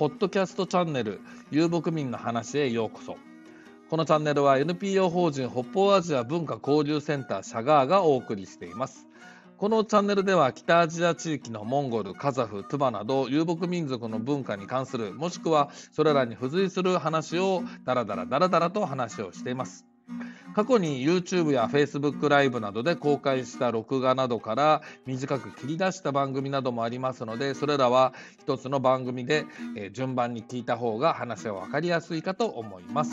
ポッドキャストチャンネル遊牧民の話へようこそ。このチャンネルは NPO 法人北方アジア文化交流センターシャガーがお送りしています。このチャンネルでは北アジア地域のモンゴル、カザフ、トゥバなど遊牧民族の文化に関するもしくはそれらに付随する話をダラダラダラダラと話をしています。過去に YouTube や Facebook ライブなどで公開した録画などから短く切り出した番組などもありますのでそれらは一つの番組で、順番に聞いた方が話は分かりやすいかと思います。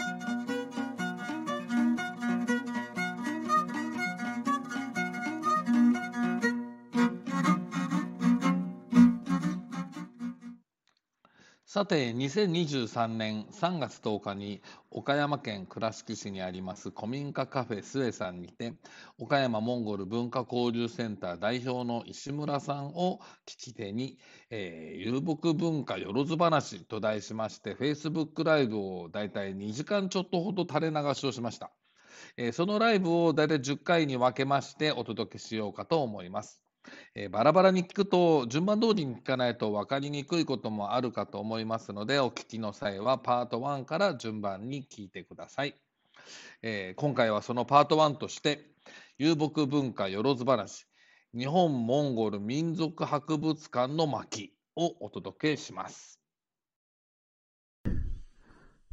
さて2023年3月10日に岡山県倉敷市にあります古民家カフェスエさんにて岡山モンゴル文化交流センター代表の石村さんを聞き手に、えー、遊牧文化よろず話と題しまして Facebook ライブをだいたい2時間ちょっとほど垂れ流しをしました、えー、そのライブをだいたい10回に分けましてお届けしようかと思います。えー、バラバラに聞くと順番通りに聞かないと分かりにくいこともあるかと思いますのでお聞きの際はパート1から順番に聞いてください、えー、今回はそのパート1として遊牧文化よろず話日本モンゴル民族博物館の巻をお届けします。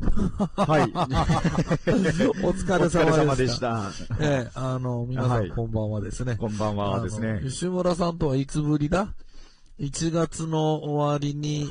はい。お疲れ様でした。ええ、あの、皆さんこんばんはですね。こんばんはですね。吉村さんとはいつぶりだ1月の終わりに、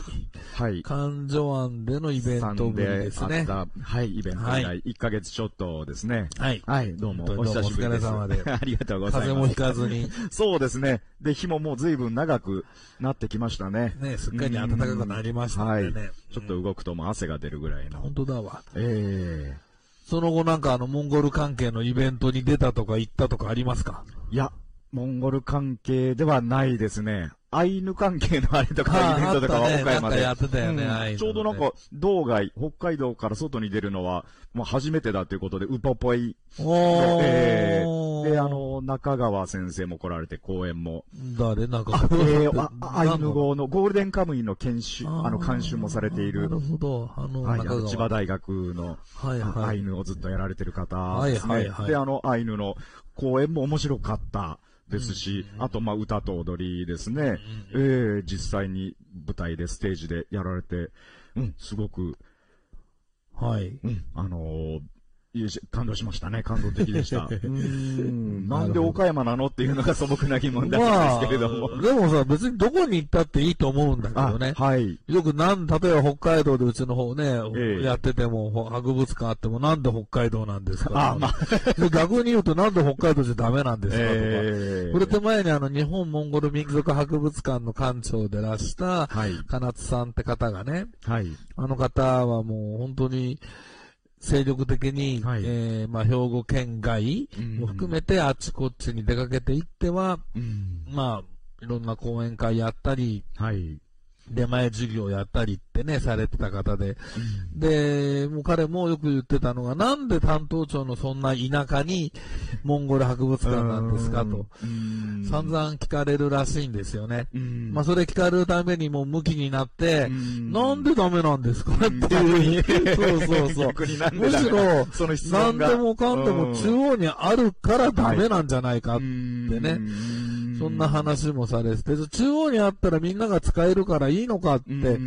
はい。環状湾でのイベントぶりですね。はい、イベント以来、1ヶ月ちょっとですね。はい。はい、どうも、お久しぶりです。お疲れ様で。ありがとうございます。風も引かずに。そうですね。で、日ももう随分長くなってきましたね。ね、すっかり暖かくなりましたね。はい。ちょっと動くとも汗が出るぐらいの。本当だわ。ええその後なんかあの、モンゴル関係のイベントに出たとか行ったとかありますか？いや、モンゴル関係ではないですね。アイヌ関係のあれとか、イベントとかは岡山で。やってたよね、うん、ちょうどなんか、道外、北海道から外に出るのは、もう初めてだということで、ウポポイ。おえー、で、あの、中川先生も来られて、講演も。誰中川えー、あ、アイヌ語のゴールデンカムイの研修、あの、監修もされている。なるほど。あの、はい、あの千葉大学の、はいはい、アイヌをずっとやられてる方、はいはいはい。で、あの、アイヌの講演も面白かった。ですし、あと、まあ、歌と踊りですね。ええー、実際に舞台で、ステージでやられて、うん、すごく、はい。うん、あのー、感動しましたね。感動的でした。うん。なんで岡山なのっていうのが素朴な疑問だったんですけれども。まあ、でもさ、別にどこに行ったっていいと思うんだけどね。はい。よくなん、例えば北海道でうちの方ね、えー、やってても、博物館あってもなんで北海道なんですかあ、まあ、逆に言うとなんで北海道じゃダメなんですかとか。えー、これ手前にあの、日本モンゴル民族博物館の館長でらした、はい。金津さんって方がね、はい。あの方はもう本当に、精力的に、はい、えー、まあ、兵庫県外も含めてあちこちに出かけていっては、うん、まあ、いろんな講演会やったり、はい、出前授業やったりってね、されてた方で、うん、で、もう彼もよく言ってたのが、なんで担当庁のそんな田舎に モンゴル博物館なんですかと、散々聞かれるらしいんですよね。まあそれ聞かれるためにもう向きになって、なんでダメなんですかっていう、そうそうそう。むしろ、何でもかんでも中央にあるからダメなんじゃないかってね。そんな話もされてて、中央にあったらみんなが使えるからいいのかって、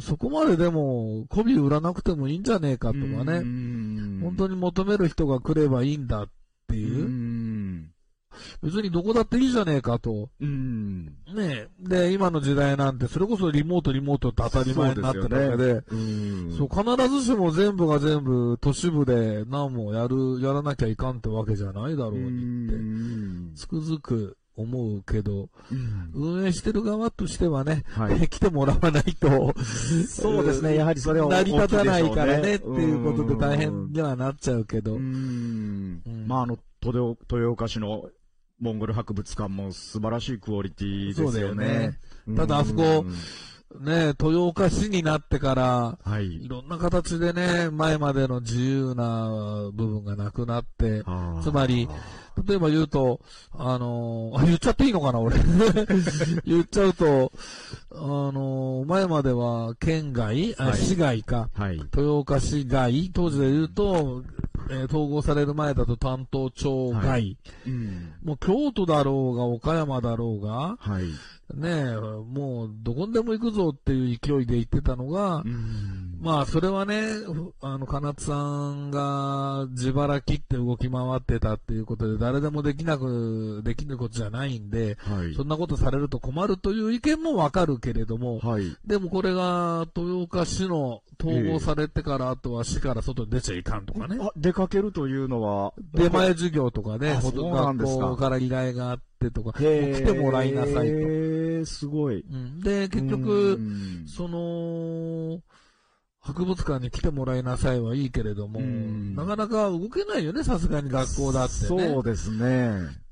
そこまででも、媚び売らなくてもいいんじゃねえかとかね、本当に求める人が来ればいいんだっていう、別にどこだっていいじゃねえかと。うん。ねで、今の時代なんて、それこそリモートリモートって当たり前になってるわけで、そう、ね、そう、必ずしも全部が全部都市部で何もやる、やらなきゃいかんってわけじゃないだろうにって、つくづく思うけど、うん、運営してる側としてはね、はい、来てもらわないと、そうですね、やはりそれは、成り立たないからね、っていうことで大変にはなっちゃうけど。まあ、あの、豊岡市のモンゴル博物館も素晴らしいクオリティですよね。よねただあそこ、ね、豊岡市になってから、はいい。ろんな形でね、前までの自由な部分がなくなって、つまり、例えば言うと、あのーあ言っちゃっていいのかな、俺。言っちゃうと、あのー前までは県外、あはい市外か、はい。豊岡市外、当時で言うと、えー統合される前だと担当町外、はいうん。もう京都だろうが、岡山だろうが、はい。ねえ、もうどこにでも行くぞっていう勢いで言ってたのが、うん。まあ、それはね、ふあの、金津さんが自腹切って動き回ってたっていうことで、誰でもできなく、できることじゃないんで、はいそ。んなことされると困るという意見もわかるけれども、はい。でもこれが豊岡市の統合されてから、あとは市から外に出ちゃいかんとかね。あ、出かけるというのは、出前授業とかね、あほと学校から依頼があってとか、来てもらいなさいと。すごい。うん、で、結う局、んその、博物館に来てもらいなさいはいいけれども、うんなかなか動けないよね、さすがに学校だってね。そうですね。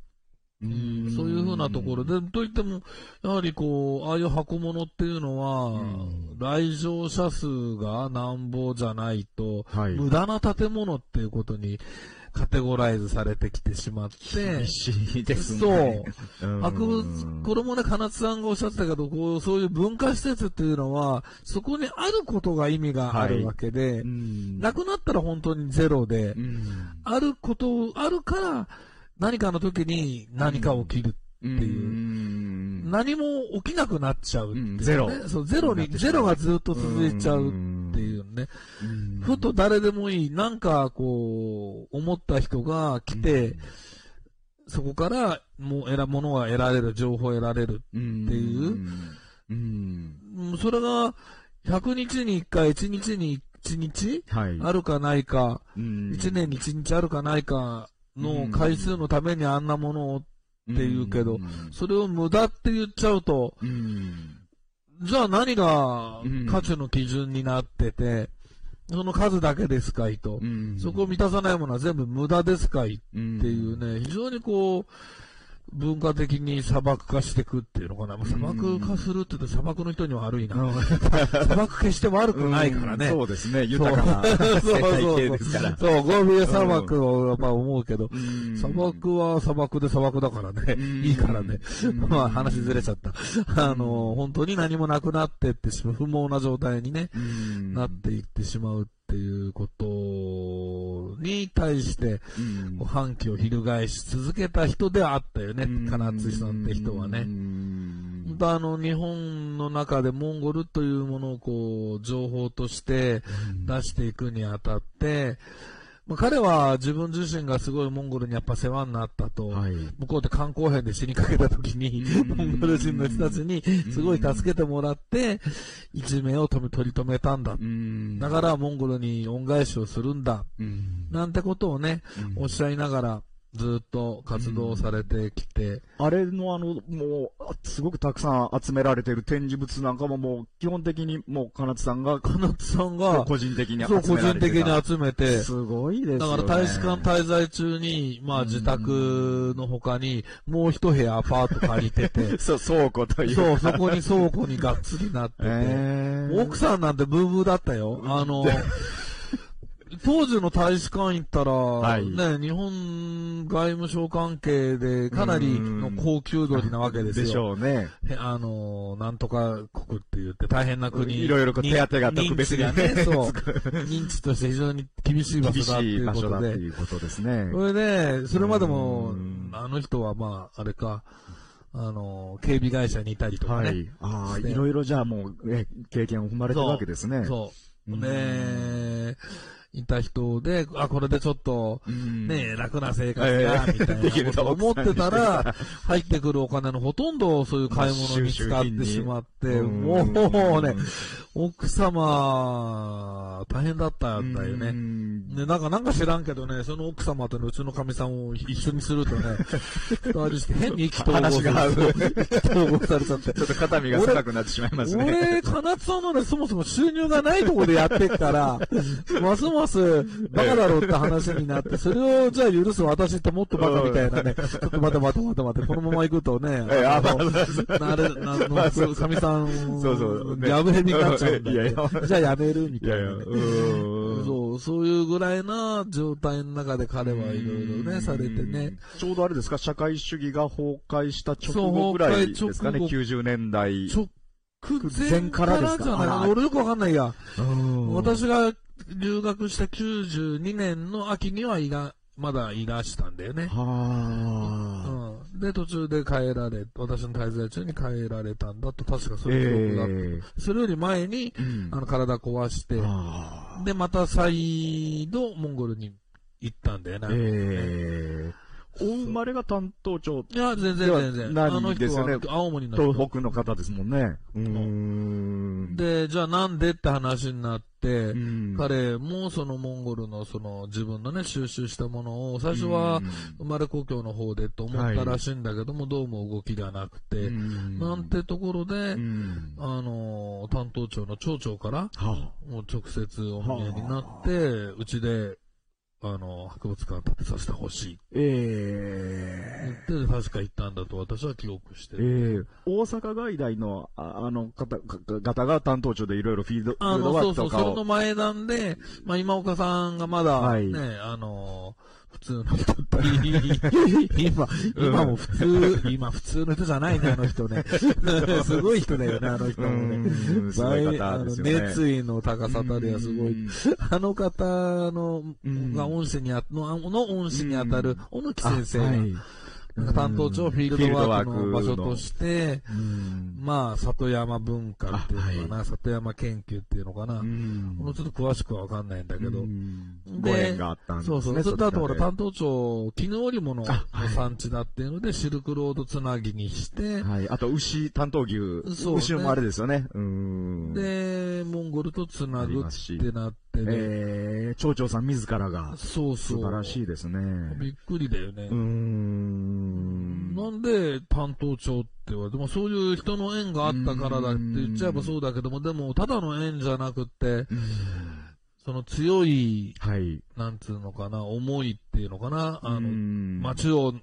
ううんそういうふうなところで、といっても、やはりこう、ああいう箱物っていうのは、うん来場者数がなんぼじゃないと、はい。無駄な建物っていうことにカテゴライズされてきてしまって。厳、しいですそう。ね。。うん。博物、これもね、金津さんがおっしゃってたけど、こう、そういう文化施設っていうのは、そこにあることが意味があるわけで、うん。なくなったら本当にゼロで、うん。あること、あるから、何かの時に何か起きる。っていう。何も起きなくなっちゃううね、うん。ゼロ。そう、ゼロに、ゼロがずっと続いちゃうっていうね。ふと誰でもいい、なんかこう、思った人が来て、そこから、もう、得ら、ものが得られる、情報を得られる。っていううん。うんそれが、100日に1回、1日に1日はい。あるかないか、うん1年に1日あるかないかの回数のためにあんなものを、って言うけどそれを無駄って言っちゃうと、うん。じゃあ何がうん。価値の基準になってて、その数だけですかいと。うん。そこを満たさないものは全部無駄ですかいってっいうね、非常にこう、文化的に砂漠化していくっていうのかな。まあ砂漠化するって言うと砂漠の人には悪いな。砂漠決して悪くないからね。そうですね。豊かな そう生態そう系ですから。そう、ゴービエ砂漠をやっぱ思うけど、うん砂漠は砂漠で砂漠だからね。うんいいからね。うん まあ話ずれちゃった。あの、本当に何もなくなってってしまう、不毛な状態にね、うんなっていってしまうっていうことに対して、反旗を翻し続けた人ではあったよね、うん。金津さんって人はうね。ん。本当あの、日本の中でモンゴルというものをこう、情報として出していくにあたって、まあ、彼は自分自身がすごいモンゴルにやっぱ世話になったと、はい。向こうで観光編で死にかけた時に、うんモンゴル人の人たちにすごい助けてもらって、一命を止め取り留めたんだ。うんだからモンゴルに恩返しをするんだ。うんなんてことをね、おっしゃいながら、ずっと活動されてきて、あれのあの、もう、あすごくたくさん集められている展示物なんかももう、基本的にもう、金津さんが、金津さんが、個人的に集そう、個人的たに集めて、すごいですよね。だから大使館滞在中に、まあ自宅の他に、もう一部屋アパート借りてて、そう、倉庫という。そう、そこに倉庫にがっつりなってて、えー。奥さんなんてブーブーだったよ。あの、当時の大使館行ったら、いね、日本外務省関係でかなりの高級鳥なわけですよ。でしょうね。へあの、なんとか国って言って大変な国。いろいろ手当が特別に認知がね、そう。認知として非常に厳しい場厳所だっていう場ことで。所だっていうことですね。それで、それまでもうん、あの人はまあ、あれか、あの、警備会社にいたりとかね。はい。ああ、していろいろじゃあもう、え、経験を踏まれてるわけですね。そう。うんねいた人で、あ、これでちょっと、うん。ね楽な生活えが、え。みたいできるなことと思ってたら、入ってくるお金のほとんどをそういう買い物に使ってしまって、もうね、奥様、大変変だったんだよね。ね、なんか、なんか知らんけどね、その奥様とね、うちの神さんを一緒にするとね、あれして変に意気投合話が合う。統合されちゃって。ちょっと肩身が高くなってしまいますね。俺、金津さんのね、そもそも収入がないところでやってっから、ますます。バカだろうって話になって、それをじゃあ許す私ってもっとバカみたいなね、ちょっと待て待て待て待て、このまま行くとね、えあのまあなる、なの、かみさん、そうそう。ねやぶになっちゃうんだ。じゃあやめるみたいなそう、そういうぐらいな状態の中で彼はいろいろね、されてね。。ちょうどあれですか、社会主義が崩壊した直後ぐらいですかね、そう崩壊90年代。直前前か？からですか？俺よくわかんないや。うん。私が留学した92年の秋にはいら、まだいらしたんだよね。はあ。うん。で、途中で帰られ、私の滞在中に帰られたんだと、確かそうえいう記憶があって。えそれより前に、うんあの、体壊して、はあで、また再度、モンゴルに行ったんだよね。ええお生まれが担当長、いや、全然全然。ないあの人ですよね？は青森の人。東北の方ですもんね。うーん。で、じゃあなんでって話になって、うん、彼もそのモンゴルのその自分のね、収集したものを、最初は生まれ故郷の方でと思ったらしいんだけども、どうも動きがなくて、うん、なんてところで、うん、あの、担当長の町長から、はもう直接お見えになって、うちで、あの、博物館建てさせてほしいええって確か言ったんだと私は記憶してえる。え大阪外大の、ああの方、か方が担当長でいろいろフィード、あの、そうそう、それ。の前なんで、まあ、今岡さんがまだ、はいね、あの、普通の人って、今、今も普通、今普通の人じゃないね、あの人ね。すごい人だよね、あの人もね。うん。すごい方ですよね。あの熱意の高さたるやすごい。あの方の、うん。が恩師にあ、の、の恩師にあたる、小野木先生が、担当長をフィールドワークの場所としして、うんまあ、里山文化っていうのかな、里山研究っていうのかな。うんもうちょっと詳しくはわかんないんだけど。ご縁があったんで。そうそう。それとあとほら、担当長、絹織物の産地だっていうので、シルクロードつなぎにして、はい。あと、牛、担当牛。牛もあれですよね。うん。で、モンゴルとつなぐってなってね。えー、町長さん自らが。そうそう。素晴らしいですね。びっくりだよねうー。ん。なんで担当長って言われても、そういう人の縁があったからだって言っちゃえばそうだけども、でも、ただの縁じゃなくって、うんその強い、はい。なんつうのかな、思いっていうのかな、あうの、ん街を、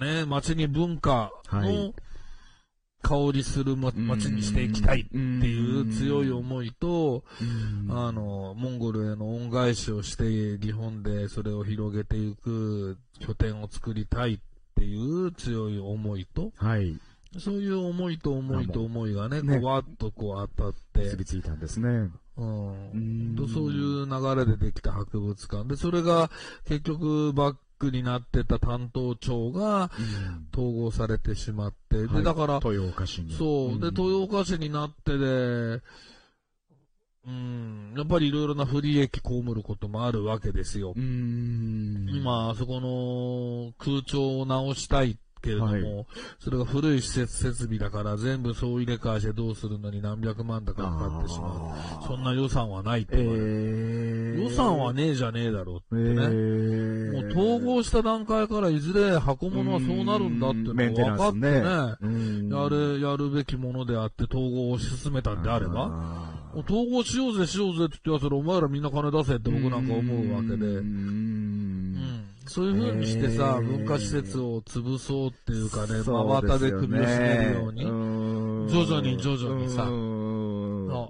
ね、街に文化はいの香りするま街にしていきたいっていう強い思いと、うん。あの、モンゴルへの恩返しをして、日本でそれを広げていく拠点を作りたいっていう強い思いと、はい。そういう思いと思いと思いがね、ね。こうわっとこう当たって。結、びついたんですね。うん。うん。とそういう流れでできた博物館。で、それが結局バックになってた担当長が統合されてしまって、で、はいだから、豊岡市に。そう、で、ん豊岡市になってで、うん、やっぱりいろいろな不利益被ることもあるわけですよ。うん。今、そこの空調を直したいけれども、はい。それが古い施設設備だから全部総入れ替えしてどうするのに何百万とかかかってしまあう。そんな予算はないってえ言われる。ー、予算はねえじゃねえだろうってね。えもーう統合した段階からいずれ箱物はそうなるんだっていうのが分かってね。やる、やるべきものであって統合を進めたんであれば、あもう統合しようぜしようぜって言ってやつらお前らみんな金出せってー僕なんか思うわけで、ううんんそういう風にしてさ、えー。文化施設を潰そうっていうかね、真綿で首を絞めるように、ん。徐々に徐々にさ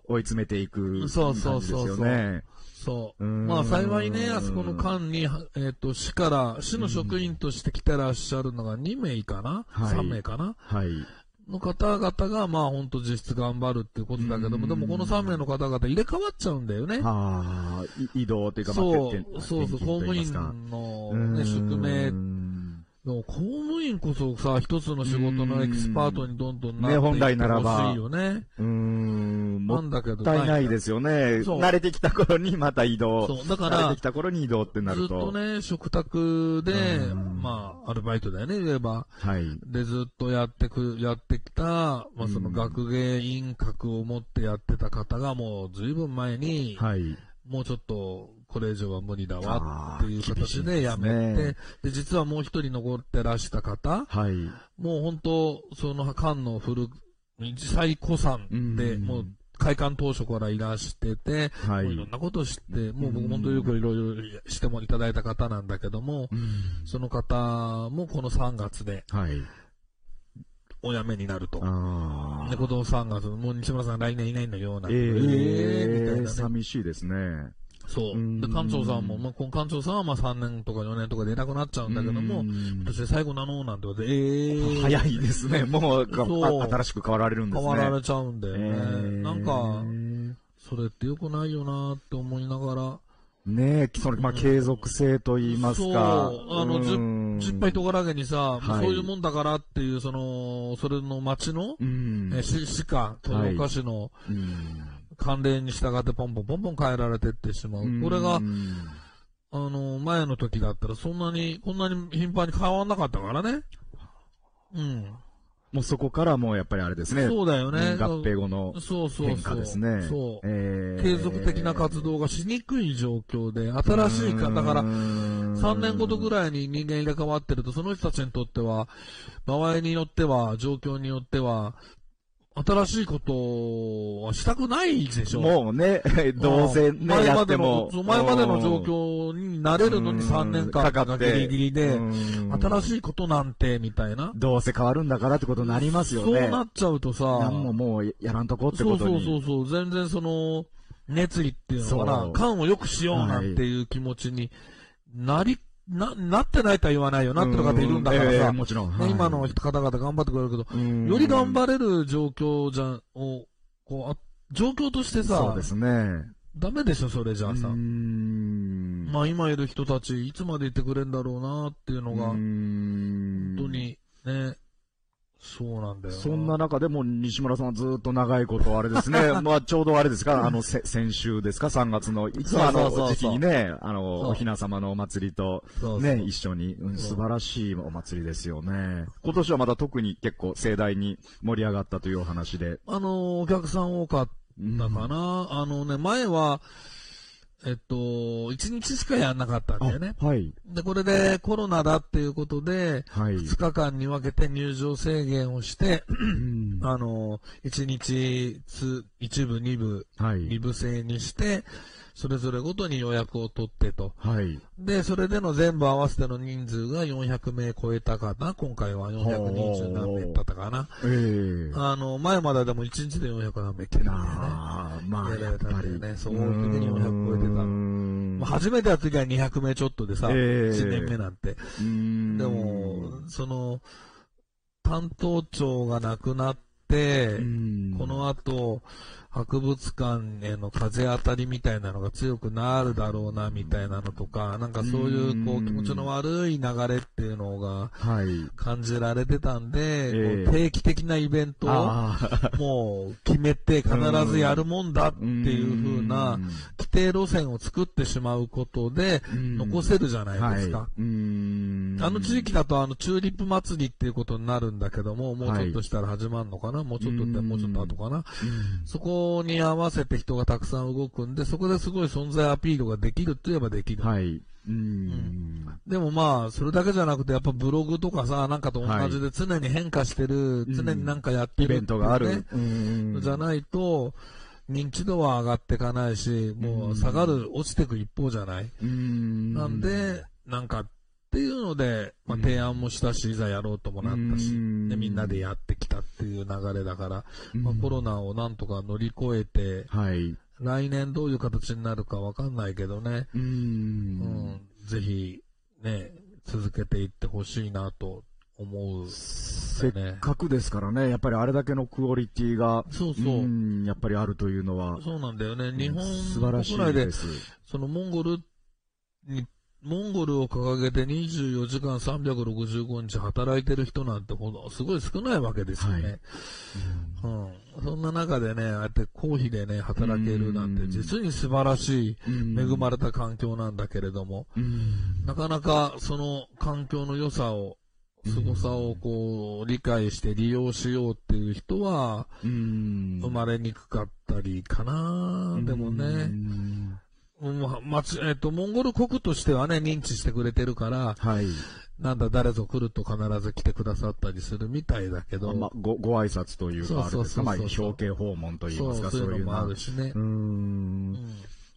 追い詰めていくそうそうそうそう。感じですよね。そう。うん。まあ幸いね、あそこの間に、えっ、と、市から、市の職員として来てらっしゃるのが2名かな、はい ?3 名かな？はい。の方々が、まあ本当実質頑張るっていうことだけども、うん。でもこの3名の方々入れ替わっちゃうんだよね。はあ、い移動っていうか、まあそうそうそう、公務員のうん。ね、宿命。でも公務員こそさ、一つの仕事のエキスパートにどんどんなっていね。本来ってならば。ほしいよね。うんだけど。たいないですすよね。そう慣れてきた頃にまた移動。そう、だから慣れてき、た頃に移動ってなずると。っとね、食卓でうん、まあ、アルバイトだよね、言えば。はい。で、ずっとやってく、やってきた、まあ、そのうん学芸員格を持ってやってた方がもう随分前に、はい。もうちょっとこれ以上は無理だわっていう形でやめて、ですねで、実はもう一人残ってらした方、はい。もう本当、その間の古、最古参で、うんもう開館当初からいらしてて、はいいろんなことを知って、もう僕本当によくいろいろしてもいただいた方なんだけども、うんその方もこの3月ではい。お辞めになると。あで、この3月、もう西村さん来年いないんだよ、なんて。ええみたいなね。寂しいですね。そうう。んで、館長さんも、まあ、この館長さんはまあ3年とか4年とかでいなくなっちゃうんだけども、うん今年で最後なのなんて言われて、ええ早いですね。もう、新しく変わられるんですね。変わられちゃうんだよね。えーなんか、それって良くないよなって思いながら、ねえ、それ、まあ、継続性と言いますか。そうあのじゅうん失敗とがらげにさ、はいそういうもんだからっていう、その、それの町の、うん。えし、市か、豊岡市のうん慣例に従ってポンポンポンポン変えられてってしまう。これがう、んあの、前の時だったらそんなに、こんなに頻繁に変わんなかったからね。うん。もうそこからもうやっぱりあれですね。そうだよね。うん合併後のそうそうそう。変化ですね。そう。えー継続的な活動がしにくい状況で、新しいか、だから、3年ごとぐらい。らいに人間入れ替わってると、その人たちにとっては、場合によっては、状況によっては、新しいことはしたくないでしょ。もうね、どうせね、前やまでの前までの状況になれるのに3年間がギリギリで、新い。しいことなんて、みたいな。どうせ変わるんだからってことになりますよね。そうなっちゃうとさ、何ももうやらんとこってそうそうことに。そうそう、全然その、熱意っていうのかそなう、感を良くしようなんていう気持ちになり、な、なってないとは言わないよ。なってる方いるんだからさ、もちろん。今の方々頑張ってくれるけど、うんより頑張れる状況じゃ、を、こう、あ状況としてさそうで、すね。ダメでしょ、それじゃあさう。んまあ今いる人たち、いつまでいてくれんだろうなっていうのが、う本ん当に、ね、そうなんだよそんな中でも西村さんはずっと長いことあれですね。まあちょうどあれですか、あの、せ先週ですか ?3 月の、いつもあの時期にね、あの、おひな様のお祭りとね、一緒に、うん素晴らしいお祭りですよね。今年はまだ特に結構盛大に盛り上がったというお話で。あの、お客さん多かったかな。あのね、前は、えっと、1日しかやんなかったんだよね。あはい。で、これでコロナだっていうことで、はい。2日間に分けて入場制限をして、うんあの、1日つ、1部、2部、はい2。部制にして、それぞれごとに予約を取ってと。はい。で、それでの全部合わせての人数が400名超えたかな？今回は420何名だったかな？ええあの、前まででも1日で400何名来てるんだよね。ああ、まあ、やられた。んだよねそういう時に400超えてた初めてやった時は200名ちょっとでさ、ええ1年目なんて。うんでも、その、担当長が亡くなって、この後、博物館への風当たりみたいなのが強くなるだろうな、みたいなのとか、なんかそういう、こう、うん気持ちの悪い流れっていうのがはい。感じられてたんで、ええ。こう定期的なイベントを、もう決めて必ずやるもんだっていう風な規定路線を作ってしまうことで残せるじゃないですか。あの地域だとあのチューリップ祭りっていうことになるんだけども、もうちょっとしたら始まるのかな、もうちょっとってもうちょっと後かな？そこに合わせて人がたくさん動くんで、そこですごい存在アピールができるって言えばできる。はい。うん。でもまあ、それだけじゃなくて、やっぱブログとかさ、なんかと同じで常に変化してる、うん常になんかやってイベるっていうねントがある。うんじゃないと、認知度は上がっていかないし、もう下がる、落ちていく一方じゃない。うんなんで、なんかっていうので、まあ、提案もしたし、いざやろうともなったし、うんでみんなでやってきたっていう流れだから、うんまあ、コロナをなんとか乗り越えて、はい。来年どういう形になるかわかんないけどね、ううんん、ぜひ、ね、続けていってほしいなと思う。せっかくですからね、やっぱりあれだけのクオリティが、そうそう。んやっぱりあるというのは、そうなんだよね。日本素晴らし国内でいです。そのモンゴルに、モンゴルを掲げて24時間365日働いてる人なんてほど、すごい少ないわけですよね。うん。そんな中でね、ああやって公費でね、働けるなんて、うん。実に素晴らしい、うん。恵まれた環境なんだけれども、うん。なかなかその環境の良さを、凄さをこう、理解して利用しようっていう人は、うん。生まれにくかったりかな、でもうね、んま、まち、えっ、と、モンゴル国としてはね、認知してくれてるから、はい。なんだ、誰ぞ来ると必ず来てくださったりするみたいだけど、まあ、ご、ご挨拶というか、あれですか、まあ、表敬訪問といいますか、そういうのもあなるしねう。ー。うんん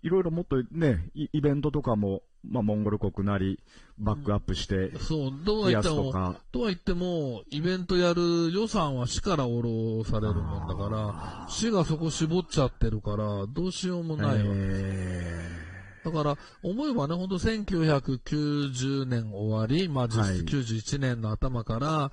いろいろもっとね、イイベントとかも、まあ、モンゴル国なり、バックアップして、そう、どうは言っても、すとか。とは言っても、イベントやる予算は市から下ろされるもんだから、市がそこ絞っちゃってるから、どうしようもないわ。えだから、思えばね、ほんと1990年終わり、まあ実はい質91年の頭から、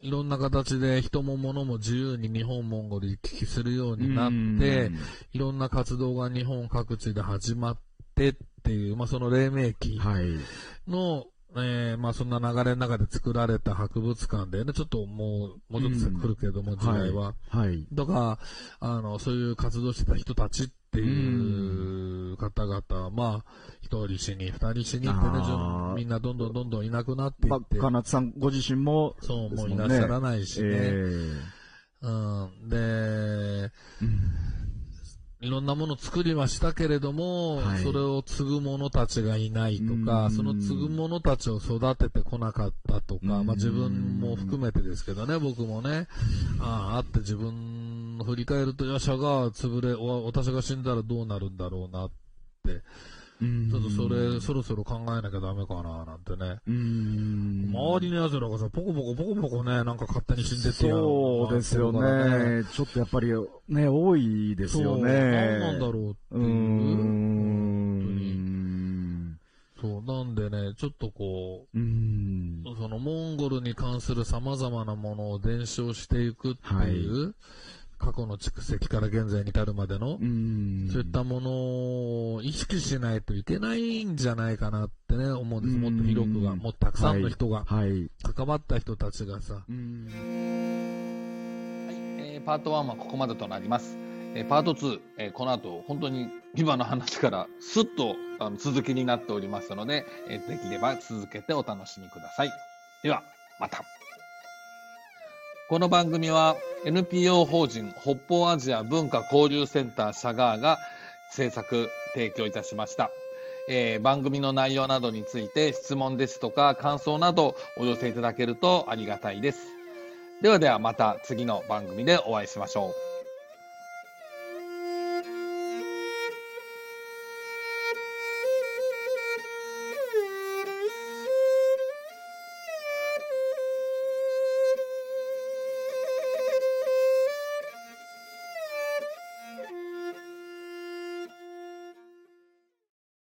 いろんな形で人も物も自由に日本、モンゴル行き来するようーになうんって、いろんな活動が日本各地で始まってっていう、まあその黎明期はい。の、えーまあそんな流れの中で作られた博物館でね、ちょっともう、もうちょっと来るけども、時代は。はい。とか、あの、そういう活動してた人たちっていう方々、まあ、一人死に、二人死にってねみんなどんどんどんどんいなくなっていまあ、って、かなつさんご自身も、そう、もういらっしゃらないしね。えうん。で、えうん。いろんなもの作りはしたけれども、はい。それを継ぐ者たちがいないとうか、ん。その継ぐ者たちを育ててこなかったとか、うん。まあ自分も含めてですけどね、僕もね、ああ、あって自分を振り返ると、いや、社が潰れ、お私が死んだらどうなるんだろうなって、うんちょっとそれ、そろそろ考えなきゃダメかな、なんてね。うん周りの奴らがさ、ポコポコポコポコね、なんか勝手に死んでってそうですよまあそうだからね。ちょっとやっぱりね、多いですよね。何なんだろうっていう。ん。そう、なんでね、ちょっとこう、うん。そのモンゴルに関する様々なものを伝承していくっていう、過去の蓄積から現在に至るまでの、うん。そういったものを意識しないといけないんじゃないかなってね、思うんです。もっと広くが、うんもっとたくさんの人が、はい。関わった人たちがさ、うん。はいえーパート1はここまでとなります。えーパート2、えーこの後本当に今の話からスッとあの続きになっておりますので、えーできれば続けてお楽しみください。では、また。この番組は NPO 法人北方アジア文化交流センターシャガーが制作提供いたしました。えー番組の内容などについて質問ですとか感想などお寄せいただけるとありがたいです。ではではまた次の番組でお会いしましょう。